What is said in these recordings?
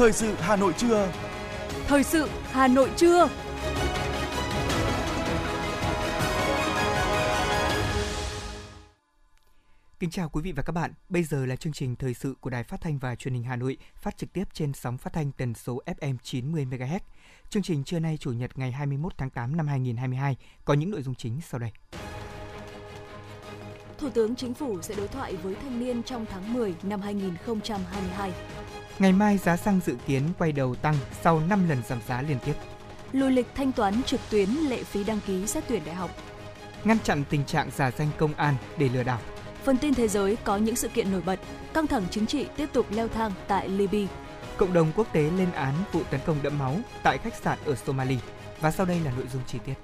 Thời sự Hà Nội trưa. Thời sự Hà Nội trưa. Kính chào quý vị và các bạn. Bây giờ là chương trình thời sự của Đài Phát thanh và Truyền hình Hà Nội, phát trực tiếp trên sóng phát thanh tần số FM 90 MHz. Chương trình trưa nay Chủ nhật ngày 21 tháng 8 năm 2022 có những nội dung chính sau đây. Thủ tướng Chính phủ sẽ đối thoại với thanh niên trong tháng 10 năm 2022. Ngày mai giá xăng dự kiến quay đầu tăng sau 5 lần giảm giá liên tiếp. Lùi lịch thanh toán trực tuyến lệ phí đăng ký xét tuyển đại học. Ngăn chặn tình trạng giả danh công an để lừa đảo. Phần tin thế giới có những sự kiện nổi bật, căng thẳng chính trị tiếp tục leo thang tại Libya. Cộng đồng quốc tế lên án vụ tấn công đẫm máu tại khách sạn ở Somalia. Và sau đây là nội dung chi tiết.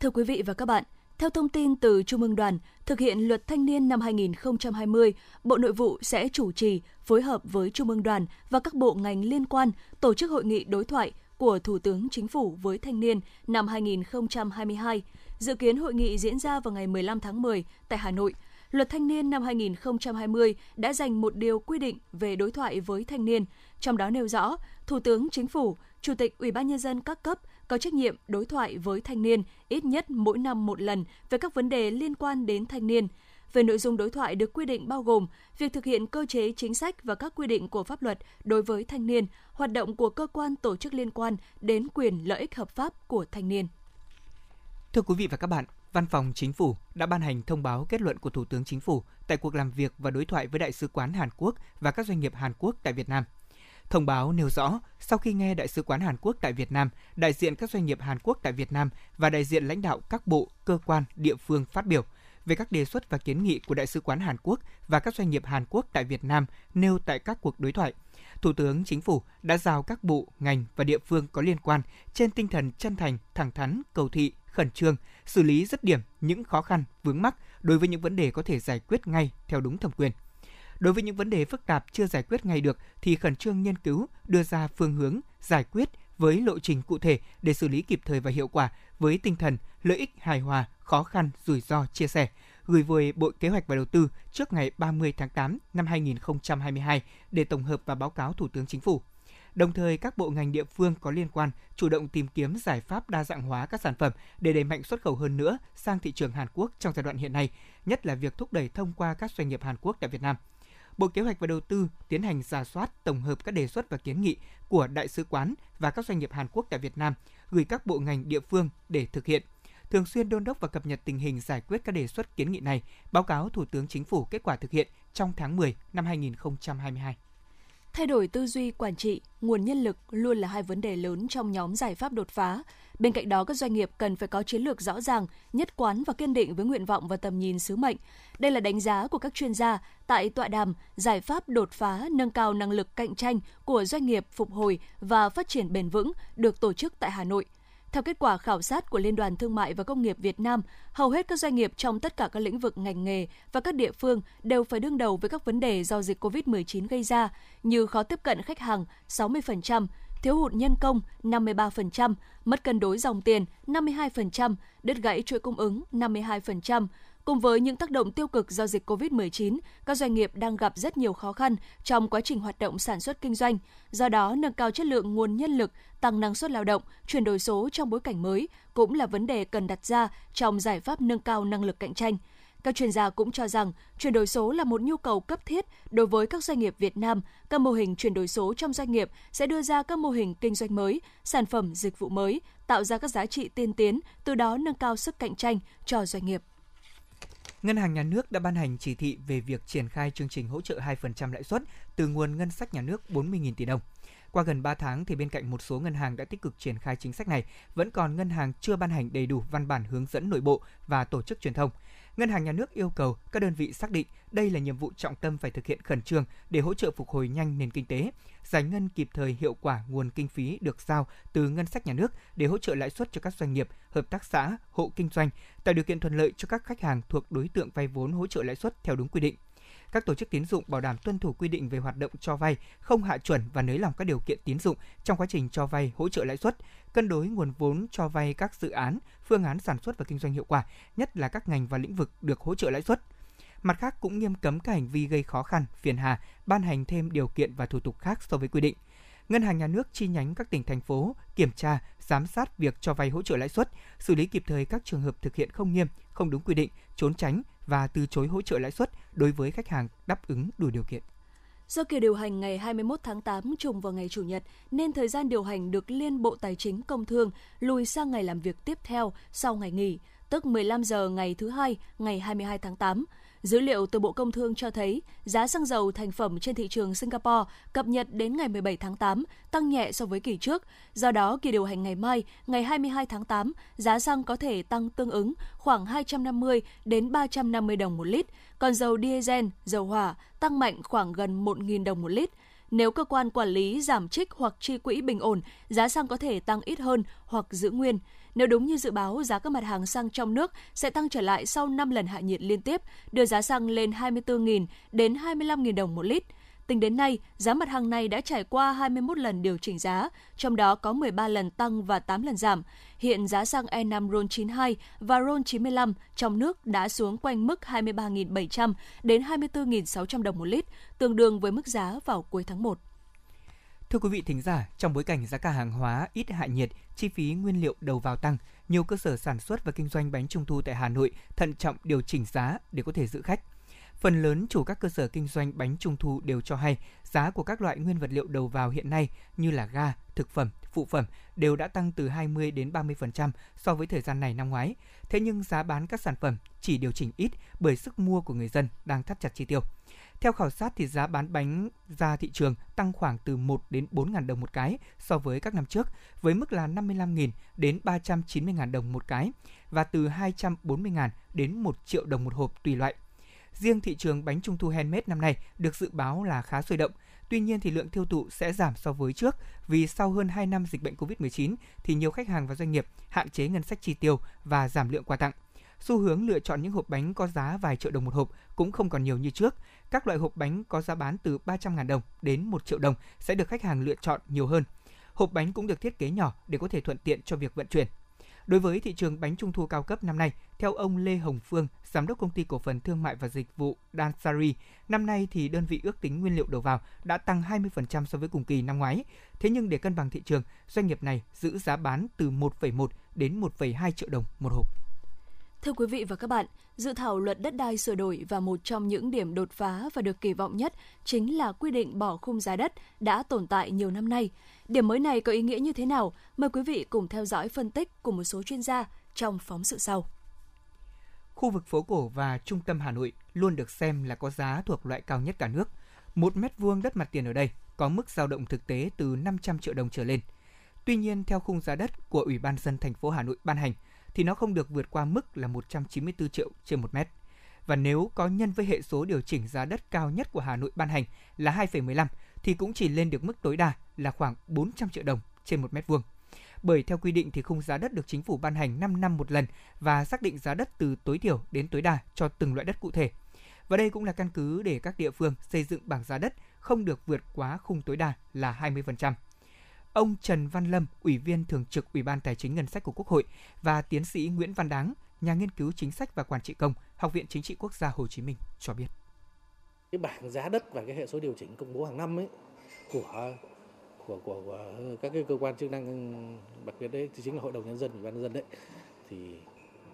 Thưa quý vị và các bạn, theo thông tin từ Trung ương đoàn, thực hiện luật thanh niên năm 2020, Bộ Nội vụ sẽ chủ trì, phối hợp với Trung ương đoàn và các bộ ngành liên quan tổ chức hội nghị đối thoại của Thủ tướng Chính phủ với thanh niên năm 2022. Dự kiến hội nghị diễn ra vào ngày 15 tháng 10 tại Hà Nội. Luật Thanh niên năm 2020 đã dành một điều quy định về đối thoại với thanh niên, trong đó nêu rõ Thủ tướng Chính phủ, Chủ tịch Ủy ban nhân dân các cấp có trách nhiệm đối thoại với thanh niên ít nhất mỗi năm một lần về các vấn đề liên quan đến thanh niên. Về nội dung đối thoại được quy định bao gồm việc thực hiện cơ chế chính sách và các quy định của pháp luật đối với thanh niên, hoạt động của cơ quan tổ chức liên quan đến quyền lợi ích hợp pháp của thanh niên. Thưa quý vị và các bạn, Văn phòng Chính phủ đã ban hành thông báo kết luận của Thủ tướng Chính phủ tại cuộc làm việc và đối thoại với Đại sứ quán Hàn Quốc và các doanh nghiệp Hàn Quốc tại Việt Nam. Thông báo nêu rõ, sau khi nghe Đại sứ quán Hàn Quốc tại Việt Nam, đại diện các doanh nghiệp Hàn Quốc tại Việt Nam và đại diện lãnh đạo các bộ, cơ quan, địa phương phát biểu về các đề xuất và kiến nghị của Đại sứ quán Hàn Quốc và các doanh nghiệp Hàn Quốc tại Việt Nam nêu tại các cuộc đối thoại. Thủ tướng Chính phủ đã giao các bộ, ngành và địa phương có liên quan trên tinh thần chân thành, thẳng thắn, cầu thị, khẩn trương, xử lý dứt điểm những khó khăn, vướng mắc đối với những vấn đề có thể giải quyết ngay theo đúng thẩm quyền. Đối với những vấn đề phức tạp chưa giải quyết ngay được thì khẩn trương nghiên cứu, đưa ra phương hướng giải quyết với lộ trình cụ thể để xử lý kịp thời và hiệu quả với tinh thần lợi ích hài hòa, khó khăn, rủi ro chia sẻ, gửi về Bộ Kế hoạch và Đầu tư trước ngày 30 tháng 8 năm 2022 để tổng hợp và báo cáo Thủ tướng Chính phủ. Đồng thời, các bộ ngành địa phương có liên quan chủ động tìm kiếm giải pháp đa dạng hóa các sản phẩm để đẩy mạnh xuất khẩu hơn nữa sang thị trường Hàn Quốc trong giai đoạn hiện nay, nhất là việc thúc đẩy thông qua các doanh nghiệp Hàn Quốc tại Việt Nam. Bộ Kế hoạch và Đầu tư tiến hành giả soát tổng hợp các đề xuất và kiến nghị của đại sứ quán và các doanh nghiệp Hàn Quốc tại Việt Nam, gửi các bộ ngành địa phương để thực hiện thường xuyên đôn đốc và cập nhật tình hình giải quyết các đề xuất kiến nghị này, báo cáo Thủ tướng Chính phủ kết quả thực hiện trong tháng 10 năm 2022. Thay đổi tư duy quản trị, nguồn nhân lực luôn là hai vấn đề lớn trong nhóm giải pháp đột phá. Bên cạnh đó, các doanh nghiệp cần phải có chiến lược rõ ràng, nhất quán và kiên định với nguyện vọng và tầm nhìn sứ mệnh. Đây là đánh giá của các chuyên gia tại tọa đàm Giải pháp đột phá nâng cao năng lực cạnh tranh của doanh nghiệp phục hồi và phát triển bền vững được tổ chức tại Hà Nội – theo kết quả khảo sát của Liên đoàn Thương mại và Công nghiệp Việt Nam, hầu hết các doanh nghiệp trong tất cả các lĩnh vực ngành nghề và các địa phương đều phải đương đầu với các vấn đề do dịch COVID-19 gây ra như khó tiếp cận khách hàng 60%, thiếu hụt nhân công 53%, mất cân đối dòng tiền 52%, đứt gãy chuỗi cung ứng 52%, Cùng với những tác động tiêu cực do dịch COVID-19, các doanh nghiệp đang gặp rất nhiều khó khăn trong quá trình hoạt động sản xuất kinh doanh. Do đó, nâng cao chất lượng nguồn nhân lực, tăng năng suất lao động, chuyển đổi số trong bối cảnh mới cũng là vấn đề cần đặt ra trong giải pháp nâng cao năng lực cạnh tranh. Các chuyên gia cũng cho rằng chuyển đổi số là một nhu cầu cấp thiết đối với các doanh nghiệp Việt Nam. Các mô hình chuyển đổi số trong doanh nghiệp sẽ đưa ra các mô hình kinh doanh mới, sản phẩm dịch vụ mới, tạo ra các giá trị tiên tiến, từ đó nâng cao sức cạnh tranh cho doanh nghiệp. Ngân hàng Nhà nước đã ban hành chỉ thị về việc triển khai chương trình hỗ trợ 2% lãi suất từ nguồn ngân sách nhà nước 40.000 tỷ đồng. Qua gần 3 tháng thì bên cạnh một số ngân hàng đã tích cực triển khai chính sách này, vẫn còn ngân hàng chưa ban hành đầy đủ văn bản hướng dẫn nội bộ và tổ chức truyền thông. Ngân hàng Nhà nước yêu cầu các đơn vị xác định đây là nhiệm vụ trọng tâm phải thực hiện khẩn trương để hỗ trợ phục hồi nhanh nền kinh tế, giải ngân kịp thời hiệu quả nguồn kinh phí được giao từ ngân sách nhà nước để hỗ trợ lãi suất cho các doanh nghiệp, hợp tác xã, hộ kinh doanh, tạo điều kiện thuận lợi cho các khách hàng thuộc đối tượng vay vốn hỗ trợ lãi suất theo đúng quy định các tổ chức tín dụng bảo đảm tuân thủ quy định về hoạt động cho vay, không hạ chuẩn và nới lỏng các điều kiện tín dụng trong quá trình cho vay hỗ trợ lãi suất, cân đối nguồn vốn cho vay các dự án, phương án sản xuất và kinh doanh hiệu quả, nhất là các ngành và lĩnh vực được hỗ trợ lãi suất. Mặt khác cũng nghiêm cấm các hành vi gây khó khăn, phiền hà, ban hành thêm điều kiện và thủ tục khác so với quy định. Ngân hàng Nhà nước chi nhánh các tỉnh thành phố kiểm tra, giám sát việc cho vay hỗ trợ lãi suất, xử lý kịp thời các trường hợp thực hiện không nghiêm, không đúng quy định, trốn tránh và từ chối hỗ trợ lãi suất đối với khách hàng đáp ứng đủ điều kiện. Do kỳ điều hành ngày 21 tháng 8 trùng vào ngày Chủ nhật, nên thời gian điều hành được Liên Bộ Tài chính Công Thương lùi sang ngày làm việc tiếp theo sau ngày nghỉ, tức 15 giờ ngày thứ hai, ngày 22 tháng 8. Dữ liệu từ Bộ Công Thương cho thấy giá xăng dầu thành phẩm trên thị trường Singapore cập nhật đến ngày 17 tháng 8 tăng nhẹ so với kỳ trước. Do đó, kỳ điều hành ngày mai, ngày 22 tháng 8, giá xăng có thể tăng tương ứng khoảng 250 đến 350 đồng một lít, còn dầu diesel, dầu hỏa tăng mạnh khoảng gần 1.000 đồng một lít. Nếu cơ quan quản lý giảm trích hoặc chi quỹ bình ổn, giá xăng có thể tăng ít hơn hoặc giữ nguyên. Nếu đúng như dự báo, giá các mặt hàng xăng trong nước sẽ tăng trở lại sau 5 lần hạ nhiệt liên tiếp, đưa giá xăng lên 24.000 đến 25.000 đồng một lít. Tính đến nay, giá mặt hàng này đã trải qua 21 lần điều chỉnh giá, trong đó có 13 lần tăng và 8 lần giảm. Hiện giá xăng E5 RON92 và RON95 trong nước đã xuống quanh mức 23.700 đến 24.600 đồng một lít, tương đương với mức giá vào cuối tháng 1. Thưa quý vị thính giả, trong bối cảnh giá cả hàng hóa ít hạ nhiệt, chi phí nguyên liệu đầu vào tăng, nhiều cơ sở sản xuất và kinh doanh bánh trung thu tại Hà Nội thận trọng điều chỉnh giá để có thể giữ khách. Phần lớn chủ các cơ sở kinh doanh bánh trung thu đều cho hay giá của các loại nguyên vật liệu đầu vào hiện nay như là ga, thực phẩm, phụ phẩm đều đã tăng từ 20 đến 30% so với thời gian này năm ngoái. Thế nhưng giá bán các sản phẩm chỉ điều chỉnh ít bởi sức mua của người dân đang thắt chặt chi tiêu. Theo khảo sát thì giá bán bánh ra thị trường tăng khoảng từ 1 đến 4 ngàn đồng một cái so với các năm trước, với mức là 55.000 đến 390 ngàn đồng một cái và từ 240 ngàn đến 1 triệu đồng một hộp tùy loại. Riêng thị trường bánh trung thu handmade năm nay được dự báo là khá sôi động. Tuy nhiên thì lượng tiêu thụ sẽ giảm so với trước vì sau hơn 2 năm dịch bệnh Covid-19 thì nhiều khách hàng và doanh nghiệp hạn chế ngân sách chi tiêu và giảm lượng quà tặng. Xu hướng lựa chọn những hộp bánh có giá vài triệu đồng một hộp cũng không còn nhiều như trước. Các loại hộp bánh có giá bán từ 300.000 đồng đến 1 triệu đồng sẽ được khách hàng lựa chọn nhiều hơn. Hộp bánh cũng được thiết kế nhỏ để có thể thuận tiện cho việc vận chuyển. Đối với thị trường bánh trung thu cao cấp năm nay, theo ông Lê Hồng Phương, giám đốc công ty cổ phần thương mại và dịch vụ Dansari, năm nay thì đơn vị ước tính nguyên liệu đầu vào đã tăng 20% so với cùng kỳ năm ngoái. Thế nhưng để cân bằng thị trường, doanh nghiệp này giữ giá bán từ 1,1 đến 1,2 triệu đồng một hộp. Thưa quý vị và các bạn, dự thảo luật đất đai sửa đổi và một trong những điểm đột phá và được kỳ vọng nhất chính là quy định bỏ khung giá đất đã tồn tại nhiều năm nay. Điểm mới này có ý nghĩa như thế nào? Mời quý vị cùng theo dõi phân tích của một số chuyên gia trong phóng sự sau. Khu vực phố cổ và trung tâm Hà Nội luôn được xem là có giá thuộc loại cao nhất cả nước. Một mét vuông đất mặt tiền ở đây có mức dao động thực tế từ 500 triệu đồng trở lên. Tuy nhiên, theo khung giá đất của Ủy ban dân thành phố Hà Nội ban hành, thì nó không được vượt qua mức là 194 triệu trên một mét. Và nếu có nhân với hệ số điều chỉnh giá đất cao nhất của Hà Nội ban hành là 2,15 thì cũng chỉ lên được mức tối đa là khoảng 400 triệu đồng trên một mét vuông. Bởi theo quy định thì khung giá đất được chính phủ ban hành 5 năm một lần và xác định giá đất từ tối thiểu đến tối đa cho từng loại đất cụ thể. Và đây cũng là căn cứ để các địa phương xây dựng bảng giá đất không được vượt quá khung tối đa là 20%. Ông Trần Văn Lâm, Ủy viên Thường trực Ủy ban Tài chính Ngân sách của Quốc hội và tiến sĩ Nguyễn Văn Đáng, nhà nghiên cứu chính sách và quản trị công, Học viện Chính trị Quốc gia Hồ Chí Minh cho biết. Cái bảng giá đất và cái hệ số điều chỉnh công bố hàng năm ấy của của của, của các cái cơ quan chức năng đặc biệt đấy thì chính là hội đồng nhân dân ủy ban nhân dân đấy thì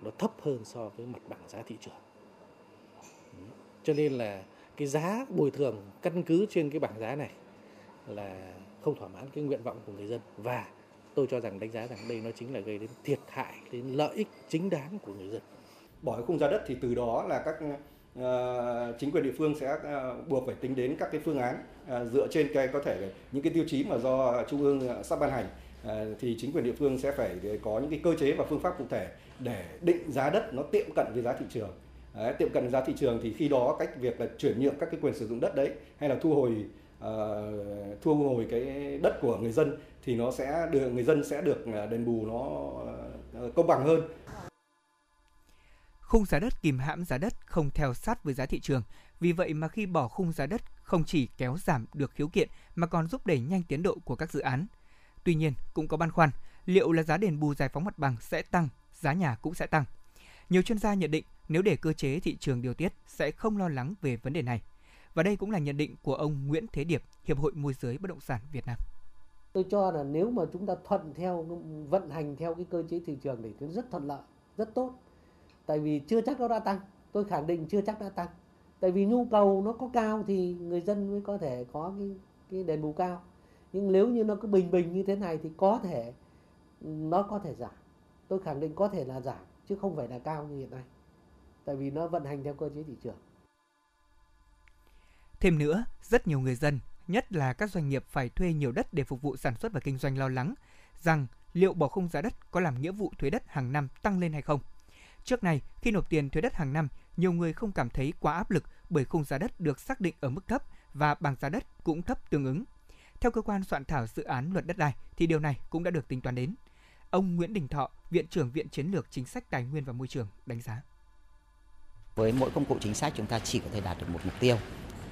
nó thấp hơn so với mặt bằng giá thị trường cho nên là cái giá bồi thường căn cứ trên cái bảng giá này là không thỏa mãn cái nguyện vọng của người dân. Và tôi cho rằng đánh giá rằng đây nó chính là gây đến thiệt hại đến lợi ích chính đáng của người dân. Bỏ cái khung giá đất thì từ đó là các uh, chính quyền địa phương sẽ uh, buộc phải tính đến các cái phương án uh, dựa trên cái có thể những cái tiêu chí mà do trung ương sắp ban hành. Uh, thì chính quyền địa phương sẽ phải có những cái cơ chế và phương pháp cụ thể để định giá đất nó tiệm cận với giá thị trường. Đấy, tiệm cận giá thị trường thì khi đó cách việc là chuyển nhượng các cái quyền sử dụng đất đấy hay là thu hồi Ờ, uh, thu hồi cái đất của người dân thì nó sẽ được người dân sẽ được à, đền bù nó ờ, công bằng hơn Khung giá đất kìm hãm giá đất không theo sát với giá thị trường. Vì vậy mà khi bỏ khung giá đất không chỉ kéo giảm được khiếu kiện mà còn giúp đẩy nhanh tiến độ của các dự án. Tuy nhiên, cũng có băn khoăn, liệu là giá đền bù giải phóng mặt bằng sẽ tăng, giá nhà cũng sẽ tăng. Nhiều chuyên gia nhận định nếu để cơ chế thị trường điều tiết sẽ không lo lắng về vấn đề này. Và đây cũng là nhận định của ông Nguyễn Thế Điệp, Hiệp hội Môi giới Bất động sản Việt Nam. Tôi cho là nếu mà chúng ta thuận theo vận hành theo cái cơ chế thị trường thì nó rất thuận lợi rất tốt. Tại vì chưa chắc nó đã tăng tôi khẳng định chưa chắc đã tăng. Tại vì nhu cầu nó có cao thì người dân mới có thể có cái cái đền bù cao. Nhưng nếu như nó cứ bình bình như thế này thì có thể nó có thể giảm. Tôi khẳng định có thể là giảm chứ không phải là cao như hiện nay. Tại vì nó vận hành theo cơ chế thị trường thêm nữa rất nhiều người dân nhất là các doanh nghiệp phải thuê nhiều đất để phục vụ sản xuất và kinh doanh lo lắng rằng liệu bỏ khung giá đất có làm nghĩa vụ thuế đất hàng năm tăng lên hay không. Trước này, khi nộp tiền thuế đất hàng năm, nhiều người không cảm thấy quá áp lực bởi khung giá đất được xác định ở mức thấp và bằng giá đất cũng thấp tương ứng. Theo cơ quan soạn thảo dự án luật đất đai thì điều này cũng đã được tính toán đến. Ông Nguyễn Đình Thọ, Viện trưởng Viện Chiến lược Chính sách Tài nguyên và Môi trường đánh giá. Với mỗi công cụ chính sách chúng ta chỉ có thể đạt được một mục tiêu.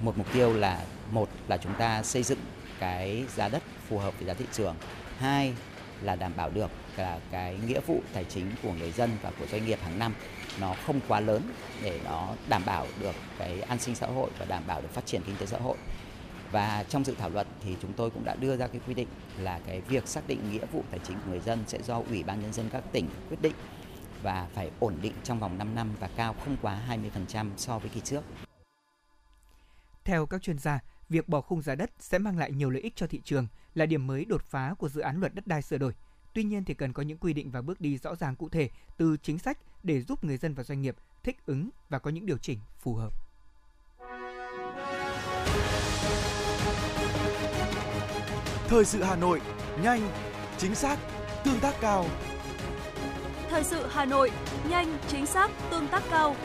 Một mục tiêu là, một là chúng ta xây dựng cái giá đất phù hợp với giá thị trường. Hai là đảm bảo được là cái nghĩa vụ tài chính của người dân và của doanh nghiệp hàng năm nó không quá lớn để nó đảm bảo được cái an sinh xã hội và đảm bảo được phát triển kinh tế xã hội. Và trong dự thảo luật thì chúng tôi cũng đã đưa ra cái quy định là cái việc xác định nghĩa vụ tài chính của người dân sẽ do Ủy ban nhân dân các tỉnh quyết định và phải ổn định trong vòng 5 năm và cao không quá 20% so với kỳ trước. Theo các chuyên gia, việc bỏ khung giá đất sẽ mang lại nhiều lợi ích cho thị trường là điểm mới đột phá của dự án luật đất đai sửa đổi. Tuy nhiên thì cần có những quy định và bước đi rõ ràng cụ thể từ chính sách để giúp người dân và doanh nghiệp thích ứng và có những điều chỉnh phù hợp. Thời sự Hà Nội, nhanh, chính xác, tương tác cao. Thời sự Hà Nội, nhanh, chính xác, tương tác cao.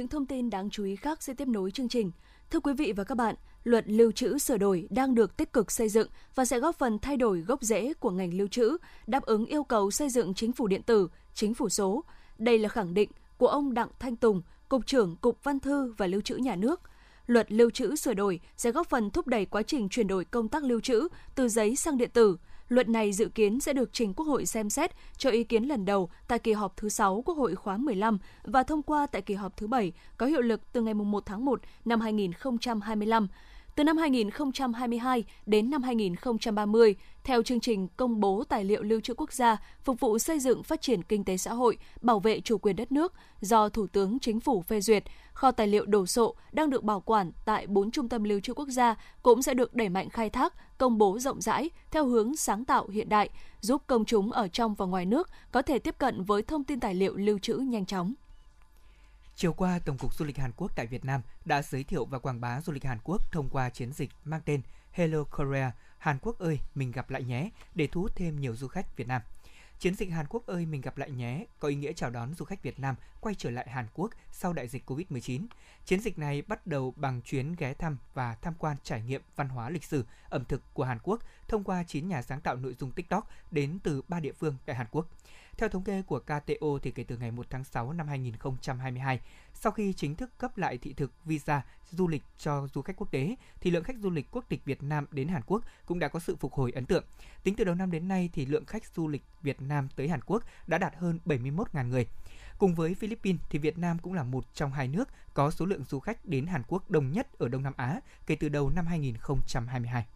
Những thông tin đáng chú ý khác sẽ tiếp nối chương trình. Thưa quý vị và các bạn, luật lưu trữ sửa đổi đang được tích cực xây dựng và sẽ góp phần thay đổi gốc rễ của ngành lưu trữ, đáp ứng yêu cầu xây dựng chính phủ điện tử, chính phủ số. Đây là khẳng định của ông Đặng Thanh Tùng, Cục trưởng Cục Văn thư và Lưu trữ Nhà nước. Luật lưu trữ sửa đổi sẽ góp phần thúc đẩy quá trình chuyển đổi công tác lưu trữ từ giấy sang điện tử, Luật này dự kiến sẽ được trình Quốc hội xem xét cho ý kiến lần đầu tại kỳ họp thứ 6 Quốc hội khóa 15 và thông qua tại kỳ họp thứ 7 có hiệu lực từ ngày 1 tháng 1 năm 2025. Từ năm 2022 đến năm 2030, theo chương trình công bố tài liệu lưu trữ quốc gia phục vụ xây dựng phát triển kinh tế xã hội, bảo vệ chủ quyền đất nước do Thủ tướng Chính phủ phê duyệt, kho tài liệu đồ sộ đang được bảo quản tại 4 trung tâm lưu trữ quốc gia cũng sẽ được đẩy mạnh khai thác, công bố rộng rãi theo hướng sáng tạo hiện đại, giúp công chúng ở trong và ngoài nước có thể tiếp cận với thông tin tài liệu lưu trữ nhanh chóng. Chiều qua, Tổng cục Du lịch Hàn Quốc tại Việt Nam đã giới thiệu và quảng bá du lịch Hàn Quốc thông qua chiến dịch mang tên Hello Korea, Hàn Quốc ơi, mình gặp lại nhé, để thu hút thêm nhiều du khách Việt Nam. Chiến dịch Hàn Quốc ơi mình gặp lại nhé có ý nghĩa chào đón du khách Việt Nam quay trở lại Hàn Quốc sau đại dịch Covid-19. Chiến dịch này bắt đầu bằng chuyến ghé thăm và tham quan trải nghiệm văn hóa lịch sử, ẩm thực của Hàn Quốc thông qua 9 nhà sáng tạo nội dung TikTok đến từ 3 địa phương tại Hàn Quốc. Theo thống kê của KTO thì kể từ ngày 1 tháng 6 năm 2022, sau khi chính thức cấp lại thị thực visa du lịch cho du khách quốc tế, thì lượng khách du lịch quốc tịch Việt Nam đến Hàn Quốc cũng đã có sự phục hồi ấn tượng. Tính từ đầu năm đến nay thì lượng khách du lịch Việt Nam tới Hàn Quốc đã đạt hơn 71.000 người. Cùng với Philippines thì Việt Nam cũng là một trong hai nước có số lượng du khách đến Hàn Quốc đông nhất ở Đông Nam Á kể từ đầu năm 2022.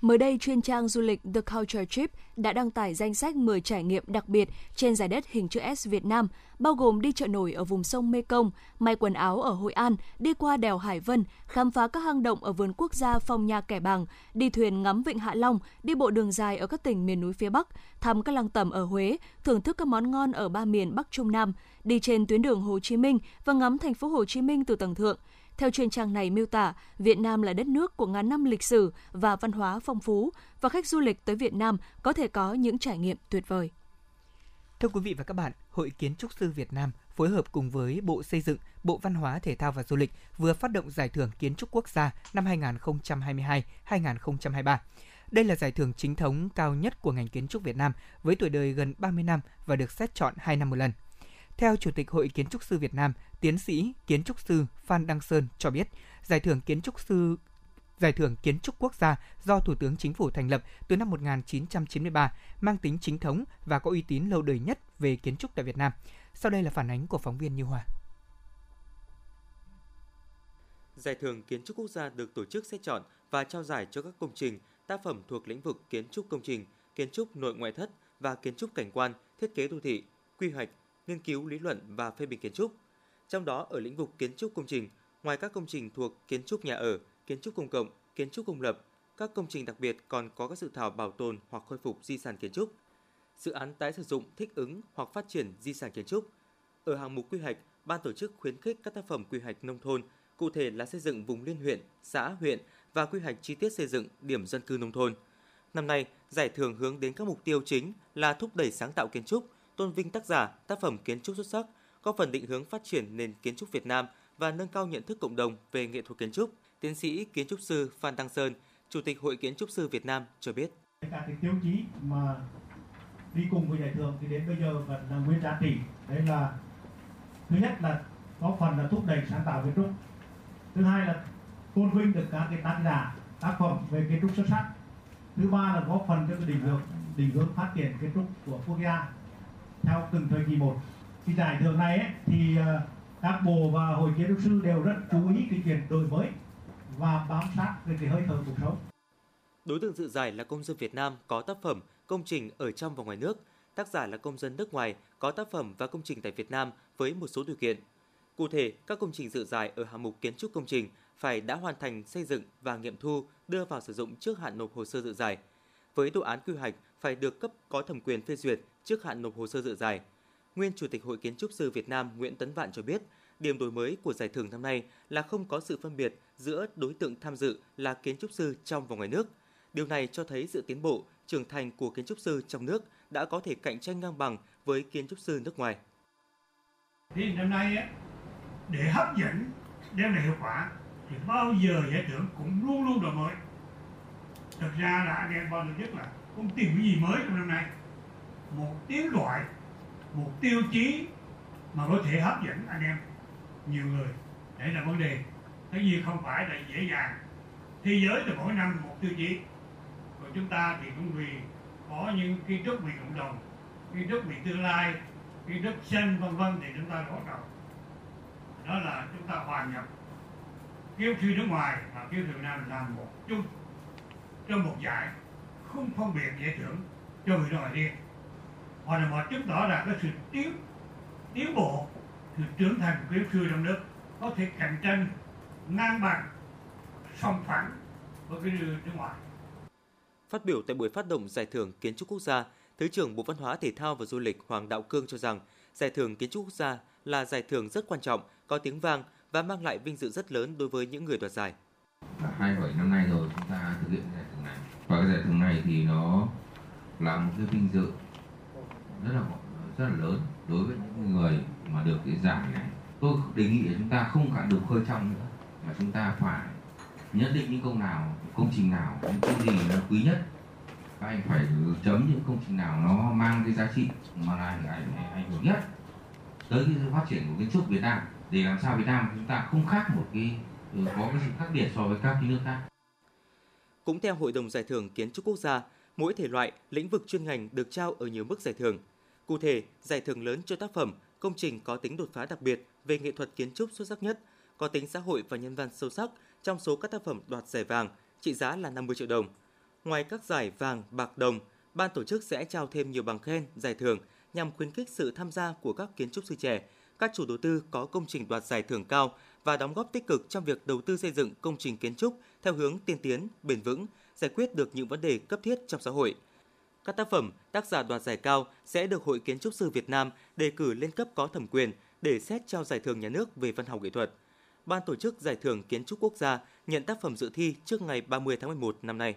Mới đây, chuyên trang du lịch The Culture Trip đã đăng tải danh sách 10 trải nghiệm đặc biệt trên giải đất hình chữ S Việt Nam, bao gồm đi chợ nổi ở vùng sông Mekong, may quần áo ở Hội An, đi qua đèo Hải Vân, khám phá các hang động ở vườn quốc gia Phong Nha Kẻ Bàng, đi thuyền ngắm Vịnh Hạ Long, đi bộ đường dài ở các tỉnh miền núi phía Bắc, thăm các lăng tẩm ở Huế, thưởng thức các món ngon ở ba miền Bắc Trung Nam, đi trên tuyến đường Hồ Chí Minh và ngắm thành phố Hồ Chí Minh từ tầng thượng – theo chuyên trang này miêu tả, Việt Nam là đất nước của ngàn năm lịch sử và văn hóa phong phú và khách du lịch tới Việt Nam có thể có những trải nghiệm tuyệt vời. Thưa quý vị và các bạn, Hội Kiến trúc sư Việt Nam phối hợp cùng với Bộ Xây dựng, Bộ Văn hóa Thể thao và Du lịch vừa phát động giải thưởng Kiến trúc quốc gia năm 2022-2023. Đây là giải thưởng chính thống cao nhất của ngành kiến trúc Việt Nam với tuổi đời gần 30 năm và được xét chọn 2 năm một lần. Theo Chủ tịch Hội Kiến trúc sư Việt Nam, tiến sĩ kiến trúc sư Phan Đăng Sơn cho biết, giải thưởng kiến trúc sư Giải thưởng Kiến trúc Quốc gia do Thủ tướng Chính phủ thành lập từ năm 1993, mang tính chính thống và có uy tín lâu đời nhất về kiến trúc tại Việt Nam. Sau đây là phản ánh của phóng viên Như Hòa. Giải thưởng Kiến trúc Quốc gia được tổ chức xét chọn và trao giải cho các công trình, tác phẩm thuộc lĩnh vực kiến trúc công trình, kiến trúc nội ngoại thất và kiến trúc cảnh quan, thiết kế đô thị, quy hoạch, nghiên cứu lý luận và phê bình kiến trúc. Trong đó ở lĩnh vực kiến trúc công trình, ngoài các công trình thuộc kiến trúc nhà ở, kiến trúc công cộng, kiến trúc công lập, các công trình đặc biệt còn có các dự thảo bảo tồn hoặc khôi phục di sản kiến trúc, dự án tái sử dụng, thích ứng hoặc phát triển di sản kiến trúc. Ở hạng mục quy hoạch, ban tổ chức khuyến khích các tác phẩm quy hoạch nông thôn, cụ thể là xây dựng vùng liên huyện, xã, huyện và quy hoạch chi tiết xây dựng điểm dân cư nông thôn. Năm nay, giải thưởng hướng đến các mục tiêu chính là thúc đẩy sáng tạo kiến trúc, tôn vinh tác giả, tác phẩm kiến trúc xuất sắc, góp phần định hướng phát triển nền kiến trúc Việt Nam và nâng cao nhận thức cộng đồng về nghệ thuật kiến trúc. Tiến sĩ kiến trúc sư Phan Đăng Sơn, Chủ tịch Hội Kiến trúc sư Việt Nam cho biết. Các cái tiêu chí mà đi cùng với giải thưởng thì đến bây giờ vẫn là nguyên giá trị. Đấy là thứ nhất là có phần là thúc đẩy sáng tạo kiến trúc. Thứ hai là tôn vinh được các cái tác giả tác phẩm về kiến trúc xuất sắc. Thứ ba là góp phần cho cái định hướng định hướng phát triển kiến trúc của quốc gia theo từng thời kỳ một thì giải thưởng này ấy, thì ờ, các bộ và hội kiến trúc sư đều rất chú ý cái chuyện đổi mới và bám sát về cái hơi thở cuộc sống. Đối tượng dự giải là công dân Việt Nam có tác phẩm, công trình ở trong và ngoài nước. Tác giả là công dân nước ngoài có tác phẩm và công trình tại Việt Nam với một số điều kiện. Cụ thể, các công trình dự giải ở hạng mục kiến trúc công trình phải đã hoàn thành xây dựng và nghiệm thu đưa vào sử dụng trước hạn nộp hồ sơ dự giải. Với đồ án quy hoạch phải được cấp có thẩm quyền phê duyệt trước hạn nộp hồ sơ dự giải. Nguyên Chủ tịch Hội Kiến trúc sư Việt Nam Nguyễn Tấn Vạn cho biết, điểm đổi mới của giải thưởng năm nay là không có sự phân biệt giữa đối tượng tham dự là kiến trúc sư trong và ngoài nước. Điều này cho thấy sự tiến bộ, trưởng thành của kiến trúc sư trong nước đã có thể cạnh tranh ngang bằng với kiến trúc sư nước ngoài. Thì năm nay để hấp dẫn, đem lại hiệu quả thì bao giờ giải thưởng cũng luôn luôn đổi mới. Thực ra là anh em bao giờ nhất là không tìm cái gì mới trong năm nay. Một tiếng gọi, một tiêu chí mà có thể hấp dẫn anh em nhiều người. Đấy là vấn đề. tất nhiên không phải là dễ dàng. Thế giới thì mỗi năm một tiêu chí. Còn chúng ta thì cũng vì có những kiến trúc vì cộng đồng, kiến trúc vì tương lai, kiến trúc xanh vân vân thì chúng ta bắt đầu Đó là chúng ta hòa nhập kêu thư nước ngoài và kêu Việt Nam làm một chung trong một giải không phân biệt giải thưởng cho người nước ngoài riêng hoặc là một chứng tỏ là cái sự tiến tiến bộ sự trưởng thành của kêu thư trong nước có thể cạnh tranh ngang bằng song phẳng với cái nước ngoài Phát biểu tại buổi phát động giải thưởng Kiến trúc quốc gia, Thứ trưởng Bộ Văn hóa Thể thao và Du lịch Hoàng Đạo Cương cho rằng giải thưởng Kiến trúc quốc gia là giải thưởng rất quan trọng, có tiếng vang và mang lại vinh dự rất lớn đối với những người đoạt giải. Đã 27 năm nay rồi chúng ta thực hiện giải thưởng này. Và cái giải thưởng này thì nó là một cái vinh dự rất là rất là lớn đối với những người mà được cái giải này. Tôi đề nghị là chúng ta không cả được khơi trong nữa mà chúng ta phải nhất định những công nào, công trình nào, những cái gì là quý nhất. Các anh phải chấm những công trình nào nó mang cái giá trị mà là ảnh ảnh hưởng nhất tới cái phát triển của kiến trúc Việt Nam để làm sao Việt Nam chúng ta không khác một cái ừ, có cái sự khác biệt so với các cái nước khác. Cũng theo Hội đồng Giải thưởng Kiến trúc Quốc gia, mỗi thể loại, lĩnh vực chuyên ngành được trao ở nhiều mức giải thưởng. Cụ thể, giải thưởng lớn cho tác phẩm, công trình có tính đột phá đặc biệt về nghệ thuật kiến trúc xuất sắc nhất, có tính xã hội và nhân văn sâu sắc trong số các tác phẩm đoạt giải vàng, trị giá là 50 triệu đồng. Ngoài các giải vàng, bạc, đồng, ban tổ chức sẽ trao thêm nhiều bằng khen, giải thưởng nhằm khuyến khích sự tham gia của các kiến trúc sư trẻ, các chủ đầu tư có công trình đoạt giải thưởng cao và đóng góp tích cực trong việc đầu tư xây dựng công trình kiến trúc theo hướng tiên tiến, bền vững, giải quyết được những vấn đề cấp thiết trong xã hội. Các tác phẩm, tác giả đoạt giải cao sẽ được Hội Kiến trúc sư Việt Nam đề cử lên cấp có thẩm quyền để xét trao giải thưởng nhà nước về văn học nghệ thuật. Ban tổ chức giải thưởng Kiến trúc quốc gia nhận tác phẩm dự thi trước ngày 30 tháng 11 năm nay.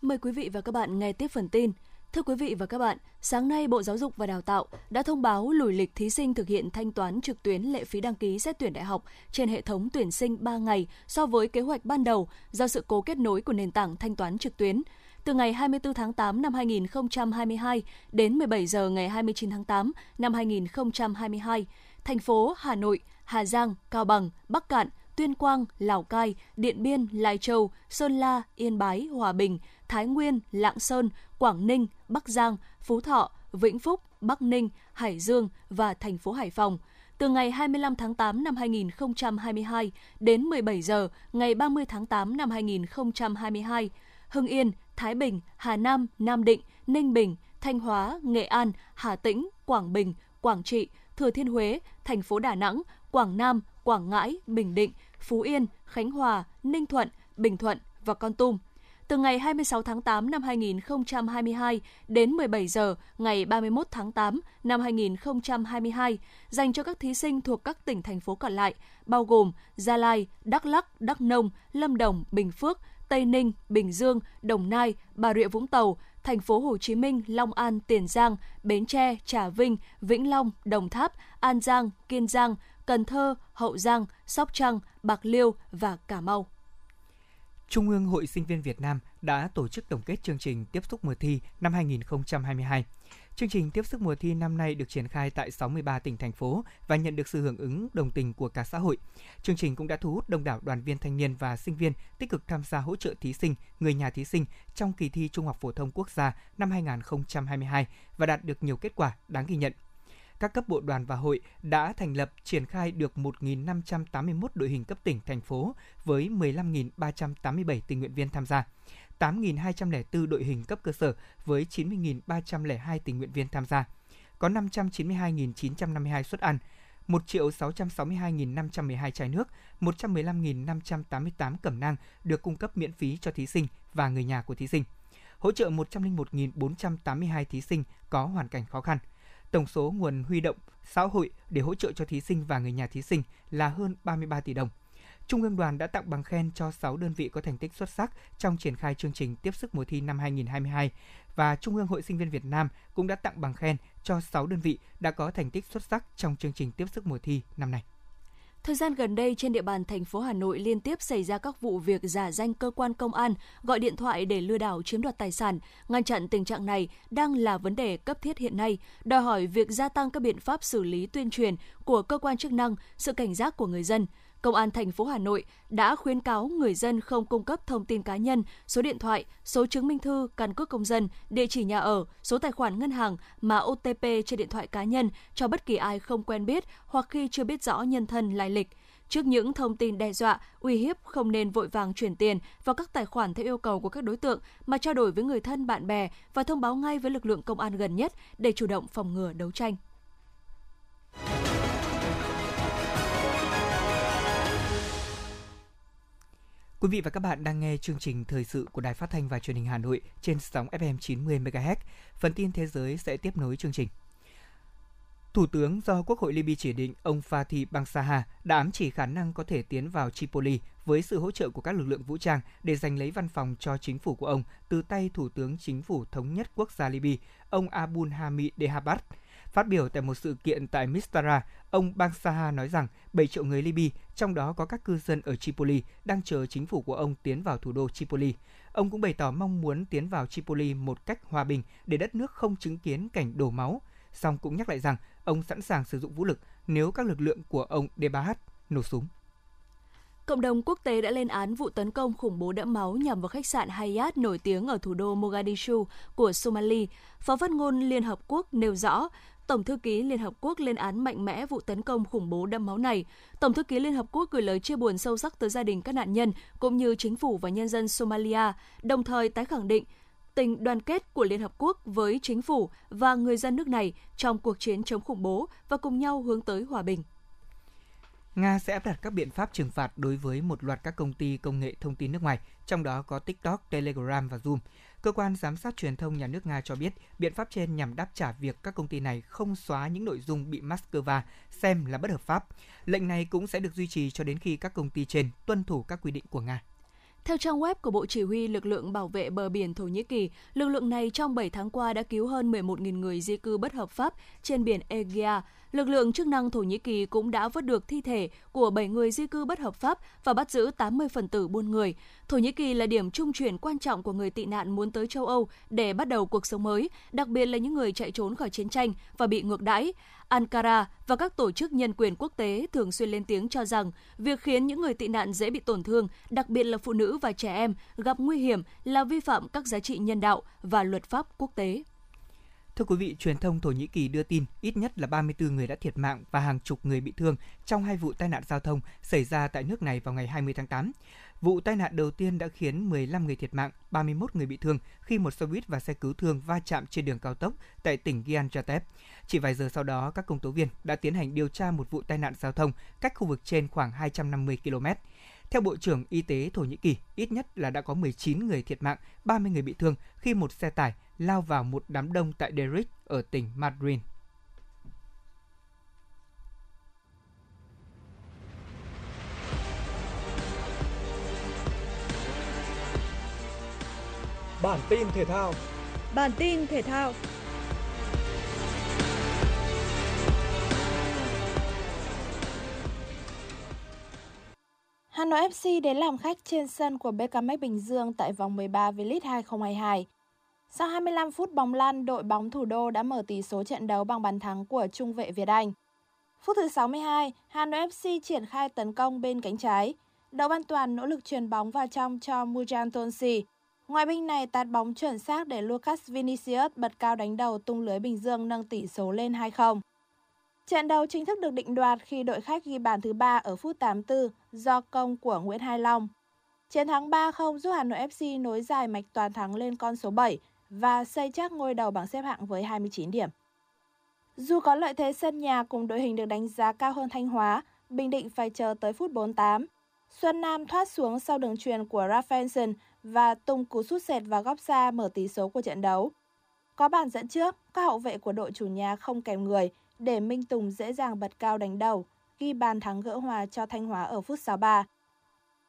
Mời quý vị và các bạn nghe tiếp phần tin. Thưa quý vị và các bạn, sáng nay Bộ Giáo dục và Đào tạo đã thông báo lùi lịch thí sinh thực hiện thanh toán trực tuyến lệ phí đăng ký xét tuyển đại học trên hệ thống tuyển sinh 3 ngày so với kế hoạch ban đầu do sự cố kết nối của nền tảng thanh toán trực tuyến. Từ ngày 24 tháng 8 năm 2022 đến 17 giờ ngày 29 tháng 8 năm 2022, thành phố Hà Nội, Hà Giang, Cao Bằng, Bắc Cạn, Tuyên Quang, Lào Cai, Điện Biên, Lai Châu, Sơn La, Yên Bái, Hòa Bình, Thái Nguyên, Lạng Sơn, Quảng Ninh, Bắc Giang, Phú Thọ, Vĩnh Phúc, Bắc Ninh, Hải Dương và thành phố Hải Phòng. Từ ngày 25 tháng 8 năm 2022 đến 17 giờ ngày 30 tháng 8 năm 2022, Hưng Yên, Thái Bình, Hà Nam, Nam Định, Ninh Bình, Thanh Hóa, Nghệ An, Hà Tĩnh, Quảng Bình, Quảng Trị, Thừa Thiên Huế, thành phố Đà Nẵng, Quảng Nam, Quảng Ngãi, Bình Định, Phú Yên, Khánh Hòa, Ninh Thuận, Bình Thuận và Con Tum. Từ ngày 26 tháng 8 năm 2022 đến 17 giờ ngày 31 tháng 8 năm 2022 dành cho các thí sinh thuộc các tỉnh thành phố còn lại, bao gồm Gia Lai, Đắk Lắk, Đắk Nông, Lâm Đồng, Bình Phước, Tây Ninh, Bình Dương, Đồng Nai, Bà Rịa Vũng Tàu, thành phố Hồ Chí Minh, Long An, Tiền Giang, Bến Tre, Trà Vinh, Vĩnh Long, Đồng Tháp, An Giang, Kiên Giang, Cần Thơ, Hậu Giang, Sóc Trăng, Bạc Liêu và Cà Mau. Trung ương Hội Sinh viên Việt Nam đã tổ chức tổng kết chương trình tiếp xúc mùa thi năm 2022. Chương trình tiếp sức mùa thi năm nay được triển khai tại 63 tỉnh thành phố và nhận được sự hưởng ứng đồng tình của cả xã hội. Chương trình cũng đã thu hút đông đảo đoàn viên thanh niên và sinh viên tích cực tham gia hỗ trợ thí sinh, người nhà thí sinh trong kỳ thi Trung học phổ thông quốc gia năm 2022 và đạt được nhiều kết quả đáng ghi nhận các cấp bộ đoàn và hội đã thành lập triển khai được 1.581 đội hình cấp tỉnh, thành phố với 15.387 tình nguyện viên tham gia. 8.204 đội hình cấp cơ sở với 90.302 tình nguyện viên tham gia. Có 592.952 suất ăn, 1 662.512 chai nước, 115.588 cẩm nang được cung cấp miễn phí cho thí sinh và người nhà của thí sinh. Hỗ trợ 101.482 thí sinh có hoàn cảnh khó khăn. Tổng số nguồn huy động xã hội để hỗ trợ cho thí sinh và người nhà thí sinh là hơn 33 tỷ đồng. Trung ương đoàn đã tặng bằng khen cho 6 đơn vị có thành tích xuất sắc trong triển khai chương trình tiếp sức mùa thi năm 2022 và Trung ương Hội Sinh viên Việt Nam cũng đã tặng bằng khen cho 6 đơn vị đã có thành tích xuất sắc trong chương trình tiếp sức mùa thi năm nay. Thời gian gần đây trên địa bàn thành phố Hà Nội liên tiếp xảy ra các vụ việc giả danh cơ quan công an, gọi điện thoại để lừa đảo chiếm đoạt tài sản. Ngăn chặn tình trạng này đang là vấn đề cấp thiết hiện nay, đòi hỏi việc gia tăng các biện pháp xử lý tuyên truyền của cơ quan chức năng, sự cảnh giác của người dân. Công an thành phố Hà Nội đã khuyến cáo người dân không cung cấp thông tin cá nhân, số điện thoại, số chứng minh thư, căn cước công dân, địa chỉ nhà ở, số tài khoản ngân hàng mà OTP trên điện thoại cá nhân cho bất kỳ ai không quen biết hoặc khi chưa biết rõ nhân thân lai lịch. Trước những thông tin đe dọa, uy hiếp không nên vội vàng chuyển tiền vào các tài khoản theo yêu cầu của các đối tượng mà trao đổi với người thân bạn bè và thông báo ngay với lực lượng công an gần nhất để chủ động phòng ngừa đấu tranh. Quý vị và các bạn đang nghe chương trình thời sự của Đài Phát thanh và Truyền hình Hà Nội trên sóng FM 90 MHz. Phần tin thế giới sẽ tiếp nối chương trình. Thủ tướng do Quốc hội Libya chỉ định ông Fatih Bangsaha đã ám chỉ khả năng có thể tiến vào Tripoli với sự hỗ trợ của các lực lượng vũ trang để giành lấy văn phòng cho chính phủ của ông từ tay Thủ tướng Chính phủ Thống nhất Quốc gia Libya, ông Abul Hamid Dehabat. Phát biểu tại một sự kiện tại Mistara, ông Bang Saha nói rằng 7 triệu người Libya, trong đó có các cư dân ở Tripoli, đang chờ chính phủ của ông tiến vào thủ đô Tripoli. Ông cũng bày tỏ mong muốn tiến vào Tripoli một cách hòa bình để đất nước không chứng kiến cảnh đổ máu. Song cũng nhắc lại rằng ông sẵn sàng sử dụng vũ lực nếu các lực lượng của ông Debahat nổ súng. Cộng đồng quốc tế đã lên án vụ tấn công khủng bố đẫm máu nhằm vào khách sạn Hayat nổi tiếng ở thủ đô Mogadishu của Somalia. Phó phát ngôn Liên Hợp Quốc nêu rõ, Tổng thư ký Liên Hợp Quốc lên án mạnh mẽ vụ tấn công khủng bố đẫm máu này. Tổng thư ký Liên Hợp Quốc gửi lời chia buồn sâu sắc tới gia đình các nạn nhân cũng như chính phủ và nhân dân Somalia, đồng thời tái khẳng định tình đoàn kết của Liên Hợp Quốc với chính phủ và người dân nước này trong cuộc chiến chống khủng bố và cùng nhau hướng tới hòa bình. Nga sẽ áp đặt các biện pháp trừng phạt đối với một loạt các công ty công nghệ thông tin nước ngoài, trong đó có TikTok, Telegram và Zoom. Cơ quan giám sát truyền thông nhà nước Nga cho biết biện pháp trên nhằm đáp trả việc các công ty này không xóa những nội dung bị Moscow xem là bất hợp pháp. Lệnh này cũng sẽ được duy trì cho đến khi các công ty trên tuân thủ các quy định của Nga. Theo trang web của Bộ Chỉ huy Lực lượng Bảo vệ bờ biển Thổ Nhĩ Kỳ, lực lượng này trong 7 tháng qua đã cứu hơn 11.000 người di cư bất hợp pháp trên biển Aegea. Lực lượng chức năng Thổ Nhĩ Kỳ cũng đã vớt được thi thể của 7 người di cư bất hợp pháp và bắt giữ 80 phần tử buôn người. Thổ Nhĩ Kỳ là điểm trung chuyển quan trọng của người tị nạn muốn tới châu Âu để bắt đầu cuộc sống mới, đặc biệt là những người chạy trốn khỏi chiến tranh và bị ngược đãi. Ankara và các tổ chức nhân quyền quốc tế thường xuyên lên tiếng cho rằng việc khiến những người tị nạn dễ bị tổn thương, đặc biệt là phụ nữ và trẻ em, gặp nguy hiểm là vi phạm các giá trị nhân đạo và luật pháp quốc tế. Thưa quý vị, truyền thông Thổ Nhĩ Kỳ đưa tin ít nhất là 34 người đã thiệt mạng và hàng chục người bị thương trong hai vụ tai nạn giao thông xảy ra tại nước này vào ngày 20 tháng 8. Vụ tai nạn đầu tiên đã khiến 15 người thiệt mạng, 31 người bị thương khi một xe buýt và xe cứu thương va chạm trên đường cao tốc tại tỉnh Gaziantep. Chỉ vài giờ sau đó, các công tố viên đã tiến hành điều tra một vụ tai nạn giao thông cách khu vực trên khoảng 250 km. Theo Bộ trưởng Y tế Thổ Nhĩ Kỳ, ít nhất là đã có 19 người thiệt mạng, 30 người bị thương khi một xe tải lao vào một đám đông tại Derik ở tỉnh Madrid. Bản tin thể thao Bản tin thể thao Hà Nội FC đến làm khách trên sân của BKM Bình Dương tại vòng 13 V-League 2022. Sau 25 phút bóng lăn, đội bóng thủ đô đã mở tỷ số trận đấu bằng bàn thắng của trung vệ Việt Anh. Phút thứ 62, Hà Nội FC triển khai tấn công bên cánh trái. Đậu Văn Toàn nỗ lực truyền bóng vào trong cho Mujan Tonsi. Ngoại binh này tạt bóng chuẩn xác để Lucas Vinicius bật cao đánh đầu tung lưới Bình Dương nâng tỷ số lên 2-0. Trận đấu chính thức được định đoạt khi đội khách ghi bàn thứ ba ở phút 84 do công của Nguyễn Hai Long. Chiến thắng 3-0 giúp Hà Nội FC nối dài mạch toàn thắng lên con số 7 và xây chắc ngôi đầu bảng xếp hạng với 29 điểm. Dù có lợi thế sân nhà cùng đội hình được đánh giá cao hơn Thanh Hóa, Bình Định phải chờ tới phút 48. Xuân Nam thoát xuống sau đường truyền của Rafaelson và tung cú sút sệt vào góc xa mở tỷ số của trận đấu. Có bàn dẫn trước, các hậu vệ của đội chủ nhà không kèm người để Minh Tùng dễ dàng bật cao đánh đầu, ghi bàn thắng gỡ hòa cho Thanh Hóa ở phút 63.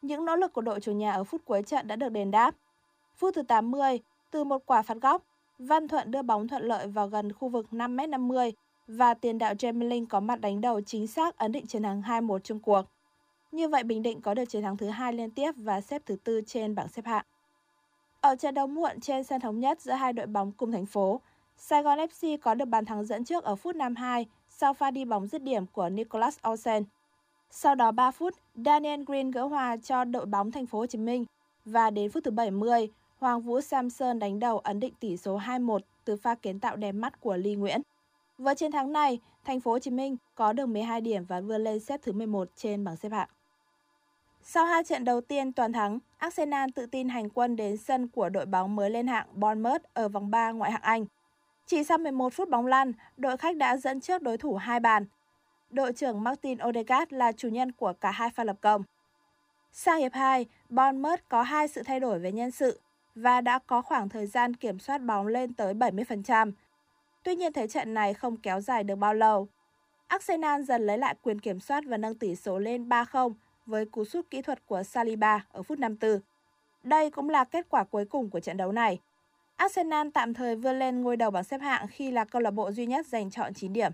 Những nỗ lực của đội chủ nhà ở phút cuối trận đã được đền đáp. Phút thứ 80, từ một quả phạt góc, Văn Thuận đưa bóng thuận lợi vào gần khu vực 5m50 và tiền đạo Jamie Linh có mặt đánh đầu chính xác ấn định chiến thắng 2-1 chung cuộc. Như vậy Bình Định có được chiến thắng thứ hai liên tiếp và xếp thứ tư trên bảng xếp hạng. Ở trận đấu muộn trên sân thống nhất giữa hai đội bóng cùng thành phố, Sài Gòn FC có được bàn thắng dẫn trước ở phút 52 sau pha đi bóng dứt điểm của Nicholas Olsen. Sau đó 3 phút, Daniel Green gỡ hòa cho đội bóng thành phố Hồ Chí Minh và đến phút thứ 70, Hoàng Vũ Samson đánh đầu ấn định tỷ số 2-1 từ pha kiến tạo đẹp mắt của Lee Nguyễn. Với chiến thắng này, thành phố Hồ Chí Minh có được 12 điểm và vươn lên xếp thứ 11 trên bảng xếp hạng. Sau hai trận đầu tiên toàn thắng, Arsenal tự tin hành quân đến sân của đội bóng mới lên hạng Bournemouth ở vòng 3 ngoại hạng Anh. Chỉ sau 11 phút bóng lăn, đội khách đã dẫn trước đối thủ hai bàn. Đội trưởng Martin Odegaard là chủ nhân của cả hai pha lập công. Sang hiệp 2, Bournemouth có hai sự thay đổi về nhân sự và đã có khoảng thời gian kiểm soát bóng lên tới 70%. Tuy nhiên thế trận này không kéo dài được bao lâu. Arsenal dần lấy lại quyền kiểm soát và nâng tỷ số lên 3-0 với cú sút kỹ thuật của Saliba ở phút 54. Đây cũng là kết quả cuối cùng của trận đấu này. Arsenal tạm thời vươn lên ngôi đầu bảng xếp hạng khi là câu lạc bộ duy nhất giành chọn 9 điểm.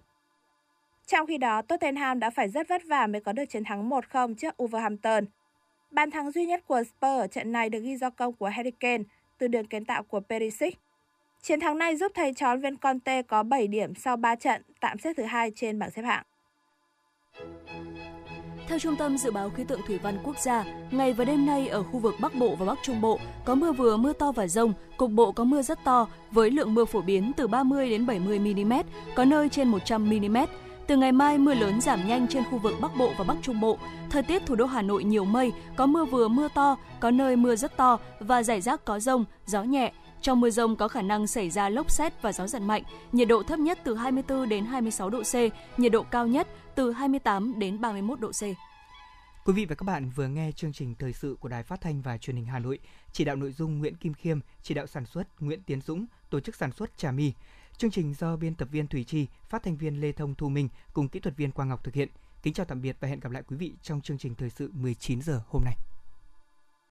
Trong khi đó, Tottenham đã phải rất vất vả mới có được chiến thắng 1-0 trước Wolverhampton. Bàn thắng duy nhất của Spurs ở trận này được ghi do công của Harry Kane từ đường kiến tạo của Perisic. Chiến thắng này giúp thầy trò viên Conte có 7 điểm sau 3 trận, tạm xếp thứ hai trên bảng xếp hạng. Theo Trung tâm Dự báo Khí tượng Thủy văn Quốc gia, ngày và đêm nay ở khu vực Bắc Bộ và Bắc Trung Bộ có mưa vừa mưa to và rông, cục bộ có mưa rất to với lượng mưa phổ biến từ 30 đến 70 mm, có nơi trên 100 mm. Từ ngày mai mưa lớn giảm nhanh trên khu vực Bắc Bộ và Bắc Trung Bộ. Thời tiết thủ đô Hà Nội nhiều mây, có mưa vừa mưa to, có nơi mưa rất to và rải rác có rông, gió nhẹ. Trong mưa rông có khả năng xảy ra lốc xét và gió giật mạnh, nhiệt độ thấp nhất từ 24 đến 26 độ C, nhiệt độ cao nhất từ 28 đến 31 độ C. Quý vị và các bạn vừa nghe chương trình thời sự của Đài Phát thanh và Truyền hình Hà Nội, chỉ đạo nội dung Nguyễn Kim Khiêm, chỉ đạo sản xuất Nguyễn Tiến Dũng, tổ chức sản xuất Trà My. Chương trình do biên tập viên Thủy Chi, phát thanh viên Lê Thông Thu Minh cùng kỹ thuật viên Quang Ngọc thực hiện. Kính chào tạm biệt và hẹn gặp lại quý vị trong chương trình thời sự 19 giờ hôm nay.